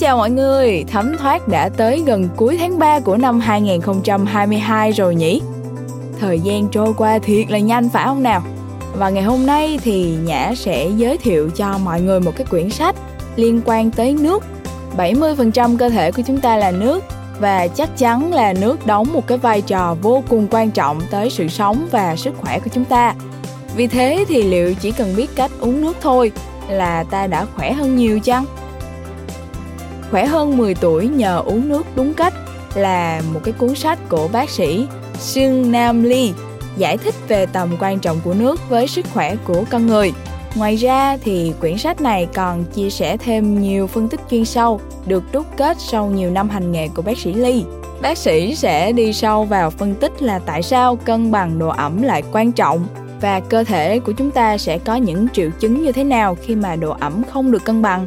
chào mọi người, thấm thoát đã tới gần cuối tháng 3 của năm 2022 rồi nhỉ? Thời gian trôi qua thiệt là nhanh phải không nào? Và ngày hôm nay thì Nhã sẽ giới thiệu cho mọi người một cái quyển sách liên quan tới nước. 70% cơ thể của chúng ta là nước và chắc chắn là nước đóng một cái vai trò vô cùng quan trọng tới sự sống và sức khỏe của chúng ta. Vì thế thì liệu chỉ cần biết cách uống nước thôi là ta đã khỏe hơn nhiều chăng? Khỏe hơn 10 tuổi nhờ uống nước đúng cách là một cái cuốn sách của bác sĩ Sương Nam Ly giải thích về tầm quan trọng của nước với sức khỏe của con người. Ngoài ra thì quyển sách này còn chia sẻ thêm nhiều phân tích chuyên sâu được đúc kết sau nhiều năm hành nghề của bác sĩ Ly. Bác sĩ sẽ đi sâu vào phân tích là tại sao cân bằng độ ẩm lại quan trọng và cơ thể của chúng ta sẽ có những triệu chứng như thế nào khi mà độ ẩm không được cân bằng.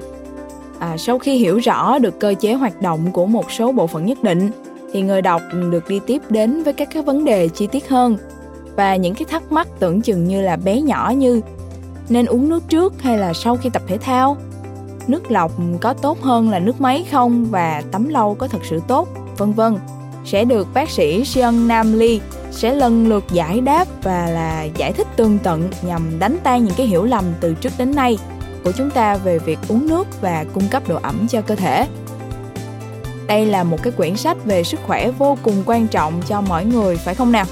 À, sau khi hiểu rõ được cơ chế hoạt động của một số bộ phận nhất định thì người đọc được đi tiếp đến với các cái vấn đề chi tiết hơn. Và những cái thắc mắc tưởng chừng như là bé nhỏ như nên uống nước trước hay là sau khi tập thể thao? Nước lọc có tốt hơn là nước máy không? Và tắm lâu có thật sự tốt? Vân vân. Sẽ được bác sĩ Sean Nam Lee sẽ lần lượt giải đáp và là giải thích tương tận nhằm đánh tan những cái hiểu lầm từ trước đến nay của chúng ta về việc uống nước và cung cấp độ ẩm cho cơ thể. Đây là một cái quyển sách về sức khỏe vô cùng quan trọng cho mọi người, phải không nào?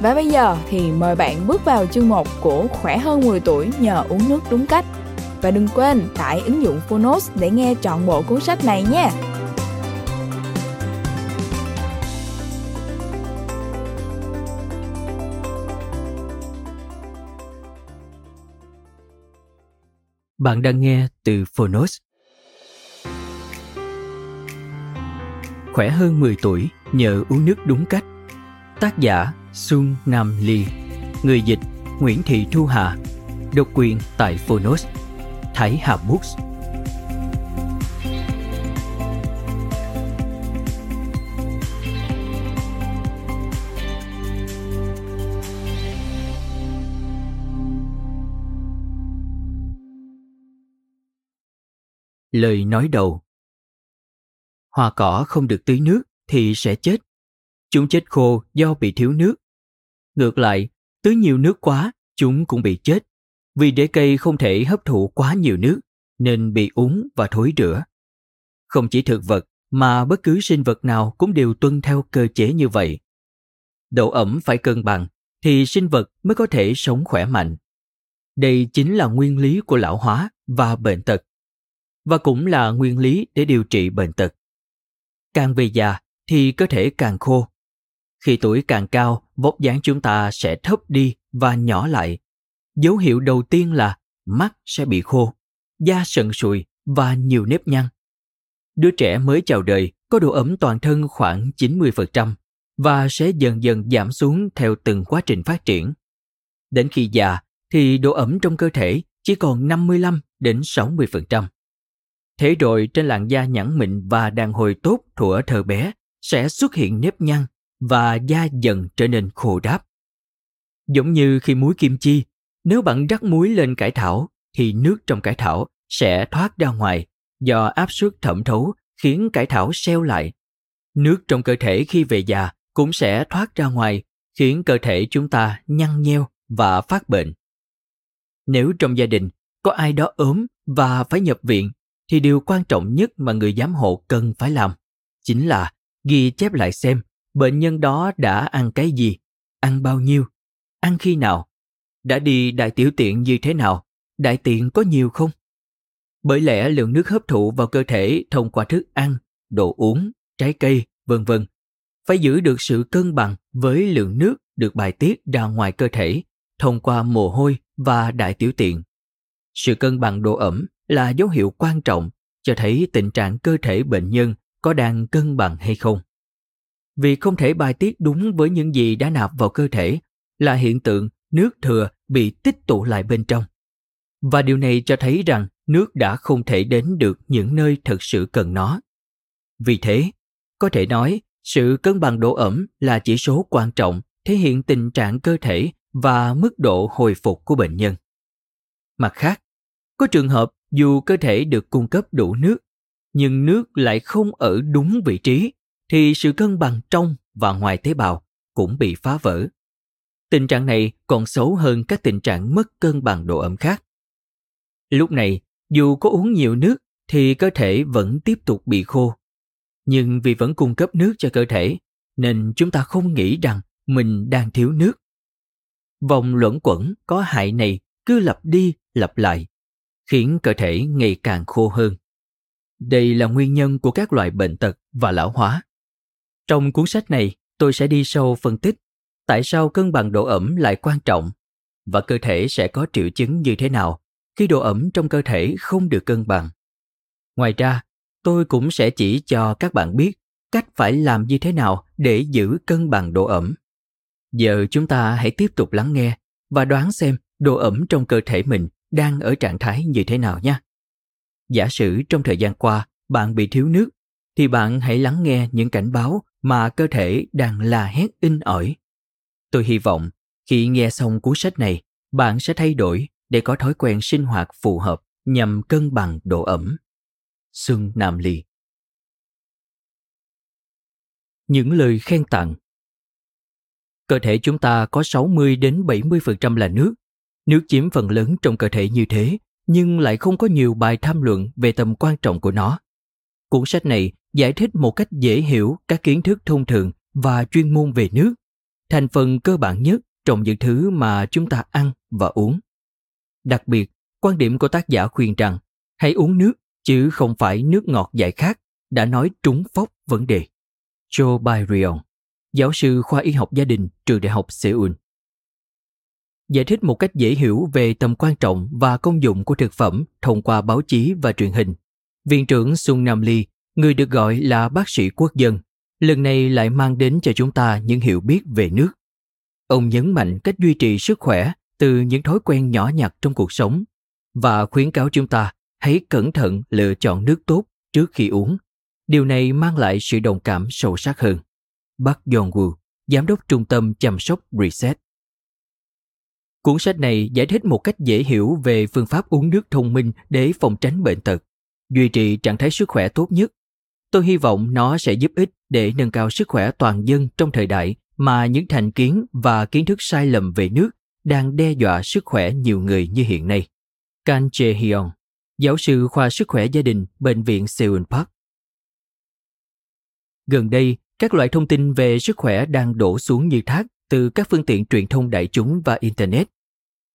Và bây giờ thì mời bạn bước vào chương 1 của khỏe hơn 10 tuổi nhờ uống nước đúng cách. Và đừng quên tải ứng dụng Phonos để nghe trọn bộ cuốn sách này nhé. Bạn đang nghe từ Phonos. Khỏe hơn 10 tuổi, nhờ uống nước đúng cách. Tác giả Sun Nam Ly Người dịch Nguyễn Thị Thu Hà Độc quyền tại Phonos Thái Hà Books Lời nói đầu Hoa cỏ không được tưới nước thì sẽ chết. Chúng chết khô do bị thiếu nước. Ngược lại, tưới nhiều nước quá, chúng cũng bị chết. Vì để cây không thể hấp thụ quá nhiều nước, nên bị úng và thối rữa. Không chỉ thực vật, mà bất cứ sinh vật nào cũng đều tuân theo cơ chế như vậy. Độ ẩm phải cân bằng, thì sinh vật mới có thể sống khỏe mạnh. Đây chính là nguyên lý của lão hóa và bệnh tật và cũng là nguyên lý để điều trị bệnh tật. Càng về già thì cơ thể càng khô. Khi tuổi càng cao, vóc dáng chúng ta sẽ thấp đi và nhỏ lại. Dấu hiệu đầu tiên là mắt sẽ bị khô, da sần sùi và nhiều nếp nhăn. Đứa trẻ mới chào đời có độ ẩm toàn thân khoảng 90% và sẽ dần dần giảm xuống theo từng quá trình phát triển. Đến khi già thì độ ẩm trong cơ thể chỉ còn 55 đến 60%. Thế rồi trên làn da nhẵn mịn và đàn hồi tốt thuở thơ bé sẽ xuất hiện nếp nhăn và da dần trở nên khô đáp. Giống như khi muối kim chi, nếu bạn rắc muối lên cải thảo thì nước trong cải thảo sẽ thoát ra ngoài do áp suất thẩm thấu khiến cải thảo seo lại. Nước trong cơ thể khi về già cũng sẽ thoát ra ngoài khiến cơ thể chúng ta nhăn nheo và phát bệnh. Nếu trong gia đình có ai đó ốm và phải nhập viện thì điều quan trọng nhất mà người giám hộ cần phải làm chính là ghi chép lại xem bệnh nhân đó đã ăn cái gì, ăn bao nhiêu, ăn khi nào, đã đi đại tiểu tiện như thế nào, đại tiện có nhiều không? Bởi lẽ lượng nước hấp thụ vào cơ thể thông qua thức ăn, đồ uống, trái cây, vân vân phải giữ được sự cân bằng với lượng nước được bài tiết ra ngoài cơ thể thông qua mồ hôi và đại tiểu tiện. Sự cân bằng độ ẩm là dấu hiệu quan trọng cho thấy tình trạng cơ thể bệnh nhân có đang cân bằng hay không. Vì không thể bài tiết đúng với những gì đã nạp vào cơ thể là hiện tượng nước thừa bị tích tụ lại bên trong. Và điều này cho thấy rằng nước đã không thể đến được những nơi thật sự cần nó. Vì thế, có thể nói sự cân bằng độ ẩm là chỉ số quan trọng thể hiện tình trạng cơ thể và mức độ hồi phục của bệnh nhân. Mặt khác, có trường hợp dù cơ thể được cung cấp đủ nước, nhưng nước lại không ở đúng vị trí thì sự cân bằng trong và ngoài tế bào cũng bị phá vỡ. Tình trạng này còn xấu hơn các tình trạng mất cân bằng độ ẩm khác. Lúc này, dù có uống nhiều nước thì cơ thể vẫn tiếp tục bị khô. Nhưng vì vẫn cung cấp nước cho cơ thể, nên chúng ta không nghĩ rằng mình đang thiếu nước. Vòng luẩn quẩn có hại này cứ lặp đi lặp lại, khiến cơ thể ngày càng khô hơn. Đây là nguyên nhân của các loại bệnh tật và lão hóa. Trong cuốn sách này, tôi sẽ đi sâu phân tích tại sao cân bằng độ ẩm lại quan trọng và cơ thể sẽ có triệu chứng như thế nào khi độ ẩm trong cơ thể không được cân bằng. Ngoài ra, tôi cũng sẽ chỉ cho các bạn biết cách phải làm như thế nào để giữ cân bằng độ ẩm. Giờ chúng ta hãy tiếp tục lắng nghe và đoán xem độ ẩm trong cơ thể mình đang ở trạng thái như thế nào nhé. Giả sử trong thời gian qua bạn bị thiếu nước thì bạn hãy lắng nghe những cảnh báo mà cơ thể đang la hét in ỏi. Tôi hy vọng khi nghe xong cuốn sách này, bạn sẽ thay đổi để có thói quen sinh hoạt phù hợp nhằm cân bằng độ ẩm. Xuân Nam Ly Những lời khen tặng Cơ thể chúng ta có 60 đến 70% là nước. Nước chiếm phần lớn trong cơ thể như thế, nhưng lại không có nhiều bài tham luận về tầm quan trọng của nó. Cuốn sách này giải thích một cách dễ hiểu các kiến thức thông thường và chuyên môn về nước, thành phần cơ bản nhất trong những thứ mà chúng ta ăn và uống. Đặc biệt, quan điểm của tác giả khuyên rằng hãy uống nước chứ không phải nước ngọt giải khát, đã nói trúng phóc vấn đề. Joe Byrion, giáo sư khoa y học gia đình trường đại học Seoul. Giải thích một cách dễ hiểu về tầm quan trọng và công dụng của thực phẩm thông qua báo chí và truyền hình. Viện trưởng Sun Nam Lee, người được gọi là bác sĩ quốc dân, lần này lại mang đến cho chúng ta những hiểu biết về nước. Ông nhấn mạnh cách duy trì sức khỏe từ những thói quen nhỏ nhặt trong cuộc sống và khuyến cáo chúng ta hãy cẩn thận lựa chọn nước tốt trước khi uống. Điều này mang lại sự đồng cảm sâu sắc hơn. Bác Yong-woo, giám đốc trung tâm chăm sóc Reset. Cuốn sách này giải thích một cách dễ hiểu về phương pháp uống nước thông minh để phòng tránh bệnh tật, duy trì trạng thái sức khỏe tốt nhất. Tôi hy vọng nó sẽ giúp ích để nâng cao sức khỏe toàn dân trong thời đại mà những thành kiến và kiến thức sai lầm về nước đang đe dọa sức khỏe nhiều người như hiện nay. Kan Jae Hyun, giáo sư khoa sức khỏe gia đình Bệnh viện Seoul Park. Gần đây, các loại thông tin về sức khỏe đang đổ xuống như thác từ các phương tiện truyền thông đại chúng và Internet.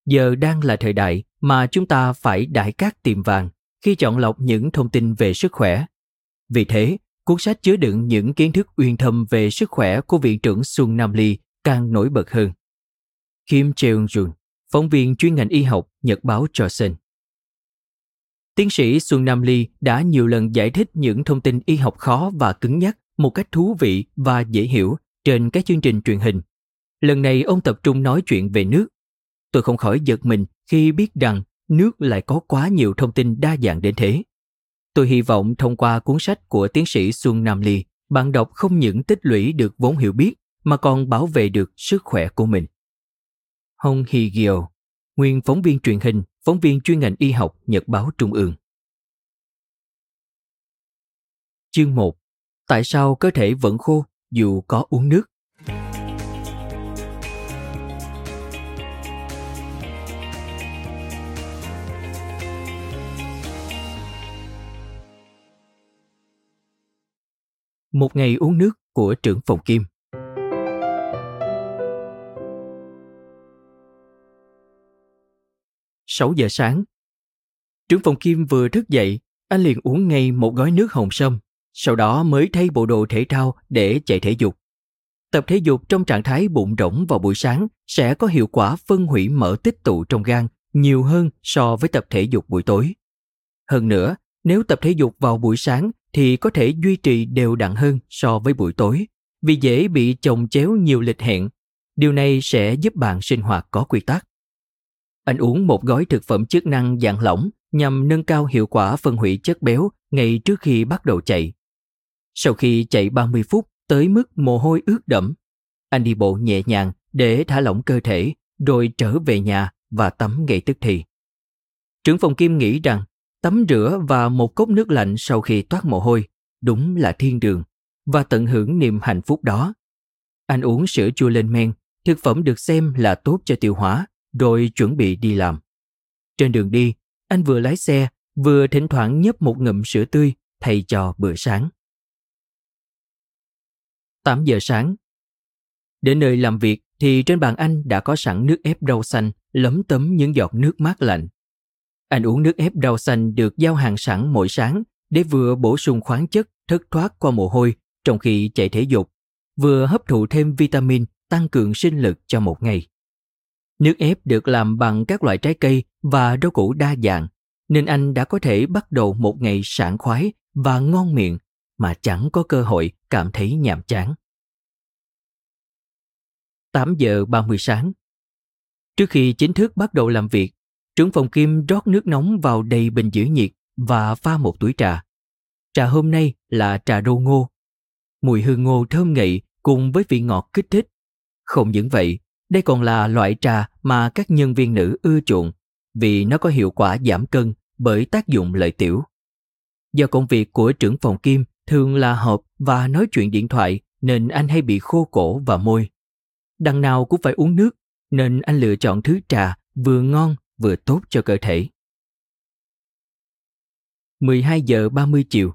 Giờ đang là thời đại mà chúng ta phải đại cát tìm vàng khi chọn lọc những thông tin về sức khỏe. Vì thế, cuốn sách chứa đựng những kiến thức uyên thâm về sức khỏe của viện trưởng Xuân Nam Ly càng nổi bật hơn. Kim Cheong Jun phóng viên chuyên ngành y học, Nhật báo Johnson. Tiến sĩ Xuân Nam Ly đã nhiều lần giải thích những thông tin y học khó và cứng nhắc một cách thú vị và dễ hiểu trên các chương trình truyền hình. Lần này ông tập trung nói chuyện về nước. Tôi không khỏi giật mình khi biết rằng nước lại có quá nhiều thông tin đa dạng đến thế. Tôi hy vọng thông qua cuốn sách của tiến sĩ Xuân Nam Ly, bạn đọc không những tích lũy được vốn hiểu biết mà còn bảo vệ được sức khỏe của mình. Hong Hee Gyo, nguyên phóng viên truyền hình, phóng viên chuyên ngành y học Nhật báo Trung ương. Chương 1. Tại sao cơ thể vẫn khô dù có uống nước? Một ngày uống nước của trưởng phòng Kim. Sáu giờ sáng. Trưởng phòng Kim vừa thức dậy, anh liền uống ngay một gói nước hồng sâm, sau đó mới thay bộ đồ thể thao để chạy thể dục. Tập thể dục trong trạng thái bụng rỗng vào buổi sáng sẽ có hiệu quả phân hủy mỡ tích tụ trong gan nhiều hơn so với tập thể dục buổi tối. Hơn nữa, nếu tập thể dục vào buổi sáng thì có thể duy trì đều đặn hơn so với buổi tối vì dễ bị chồng chéo nhiều lịch hẹn. Điều này sẽ giúp bạn sinh hoạt có quy tắc. Anh uống một gói thực phẩm chức năng dạng lỏng nhằm nâng cao hiệu quả phân hủy chất béo ngay trước khi bắt đầu chạy. Sau khi chạy 30 phút tới mức mồ hôi ướt đẫm, anh đi bộ nhẹ nhàng để thả lỏng cơ thể rồi trở về nhà và tắm ngay tức thì. Trưởng phòng Kim nghĩ rằng Tắm rửa và một cốc nước lạnh sau khi toát mồ hôi, đúng là thiên đường, và tận hưởng niềm hạnh phúc đó. Anh uống sữa chua lên men, thực phẩm được xem là tốt cho tiêu hóa, rồi chuẩn bị đi làm. Trên đường đi, anh vừa lái xe, vừa thỉnh thoảng nhấp một ngụm sữa tươi thay cho bữa sáng. 8 giờ sáng. Đến nơi làm việc thì trên bàn anh đã có sẵn nước ép rau xanh lấm tấm những giọt nước mát lạnh. Anh uống nước ép rau xanh được giao hàng sẵn mỗi sáng để vừa bổ sung khoáng chất thất thoát qua mồ hôi trong khi chạy thể dục, vừa hấp thụ thêm vitamin tăng cường sinh lực cho một ngày. Nước ép được làm bằng các loại trái cây và rau củ đa dạng, nên anh đã có thể bắt đầu một ngày sảng khoái và ngon miệng mà chẳng có cơ hội cảm thấy nhàm chán. 8 giờ 30 sáng Trước khi chính thức bắt đầu làm việc, trưởng phòng Kim rót nước nóng vào đầy bình giữ nhiệt và pha một túi trà. Trà hôm nay là trà rô ngô. Mùi hương ngô thơm ngậy cùng với vị ngọt kích thích. Không những vậy, đây còn là loại trà mà các nhân viên nữ ưa chuộng vì nó có hiệu quả giảm cân bởi tác dụng lợi tiểu. Do công việc của trưởng phòng Kim thường là họp và nói chuyện điện thoại nên anh hay bị khô cổ và môi. Đằng nào cũng phải uống nước nên anh lựa chọn thứ trà vừa ngon vừa tốt cho cơ thể. 12 giờ 30 chiều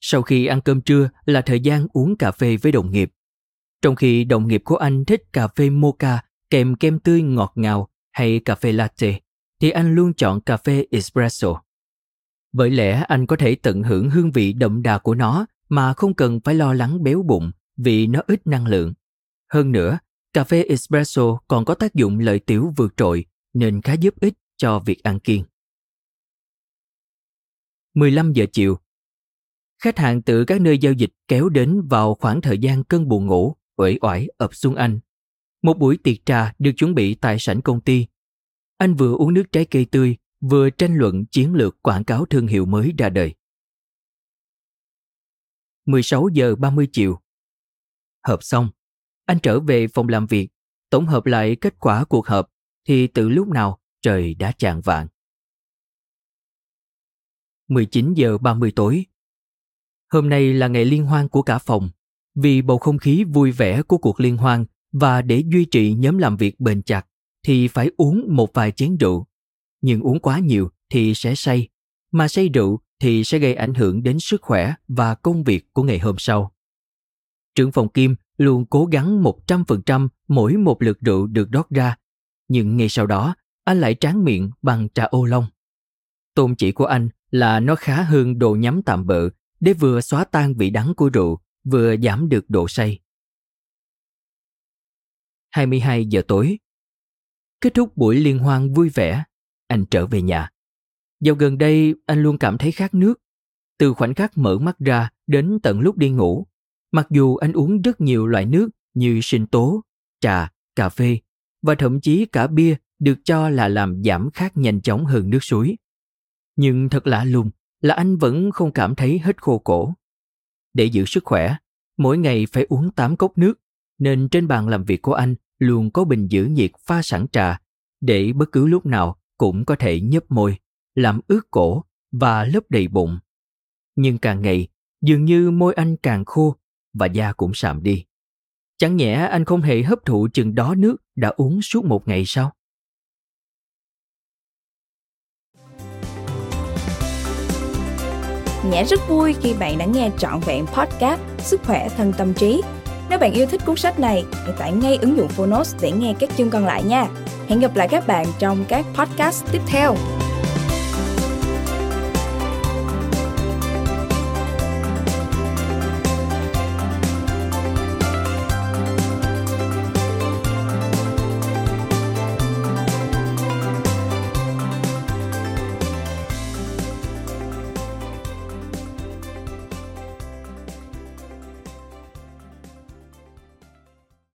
Sau khi ăn cơm trưa là thời gian uống cà phê với đồng nghiệp. Trong khi đồng nghiệp của anh thích cà phê mocha kèm kem tươi ngọt ngào hay cà phê latte, thì anh luôn chọn cà phê espresso. Bởi lẽ anh có thể tận hưởng hương vị đậm đà của nó mà không cần phải lo lắng béo bụng vì nó ít năng lượng. Hơn nữa, cà phê espresso còn có tác dụng lợi tiểu vượt trội nên khá giúp ích cho việc ăn kiêng. 15 giờ chiều Khách hàng từ các nơi giao dịch kéo đến vào khoảng thời gian cơn buồn ngủ, uể oải ập xuống anh. Một buổi tiệc trà được chuẩn bị tại sảnh công ty. Anh vừa uống nước trái cây tươi, vừa tranh luận chiến lược quảng cáo thương hiệu mới ra đời. 16 giờ 30 chiều. Họp xong, anh trở về phòng làm việc, tổng hợp lại kết quả cuộc họp thì từ lúc nào trời đã chạng vạng. 19 giờ 30 tối. Hôm nay là ngày liên hoan của cả phòng. Vì bầu không khí vui vẻ của cuộc liên hoan và để duy trì nhóm làm việc bền chặt thì phải uống một vài chén rượu. Nhưng uống quá nhiều thì sẽ say, mà say rượu thì sẽ gây ảnh hưởng đến sức khỏe và công việc của ngày hôm sau. Trưởng phòng Kim luôn cố gắng 100% mỗi một lượt rượu được rót ra, nhưng ngay sau đó anh lại tráng miệng bằng trà ô long. Tôn chỉ của anh là nó khá hơn đồ nhắm tạm bợ để vừa xóa tan vị đắng của rượu, vừa giảm được độ say. 22 giờ tối Kết thúc buổi liên hoan vui vẻ, anh trở về nhà. Dạo gần đây anh luôn cảm thấy khát nước. Từ khoảnh khắc mở mắt ra đến tận lúc đi ngủ, mặc dù anh uống rất nhiều loại nước như sinh tố, trà, cà phê và thậm chí cả bia được cho là làm giảm khát nhanh chóng hơn nước suối. Nhưng thật lạ lùng là anh vẫn không cảm thấy hết khô cổ. Để giữ sức khỏe, mỗi ngày phải uống 8 cốc nước, nên trên bàn làm việc của anh luôn có bình giữ nhiệt pha sẵn trà để bất cứ lúc nào cũng có thể nhấp môi, làm ướt cổ và lấp đầy bụng. Nhưng càng ngày, dường như môi anh càng khô và da cũng sạm đi. Chẳng nhẽ anh không hề hấp thụ chừng đó nước đã uống suốt một ngày sao? Nhã rất vui khi bạn đã nghe trọn vẹn podcast Sức khỏe thân tâm trí. Nếu bạn yêu thích cuốn sách này, hãy tải ngay ứng dụng Phonos để nghe các chương còn lại nha. Hẹn gặp lại các bạn trong các podcast tiếp theo.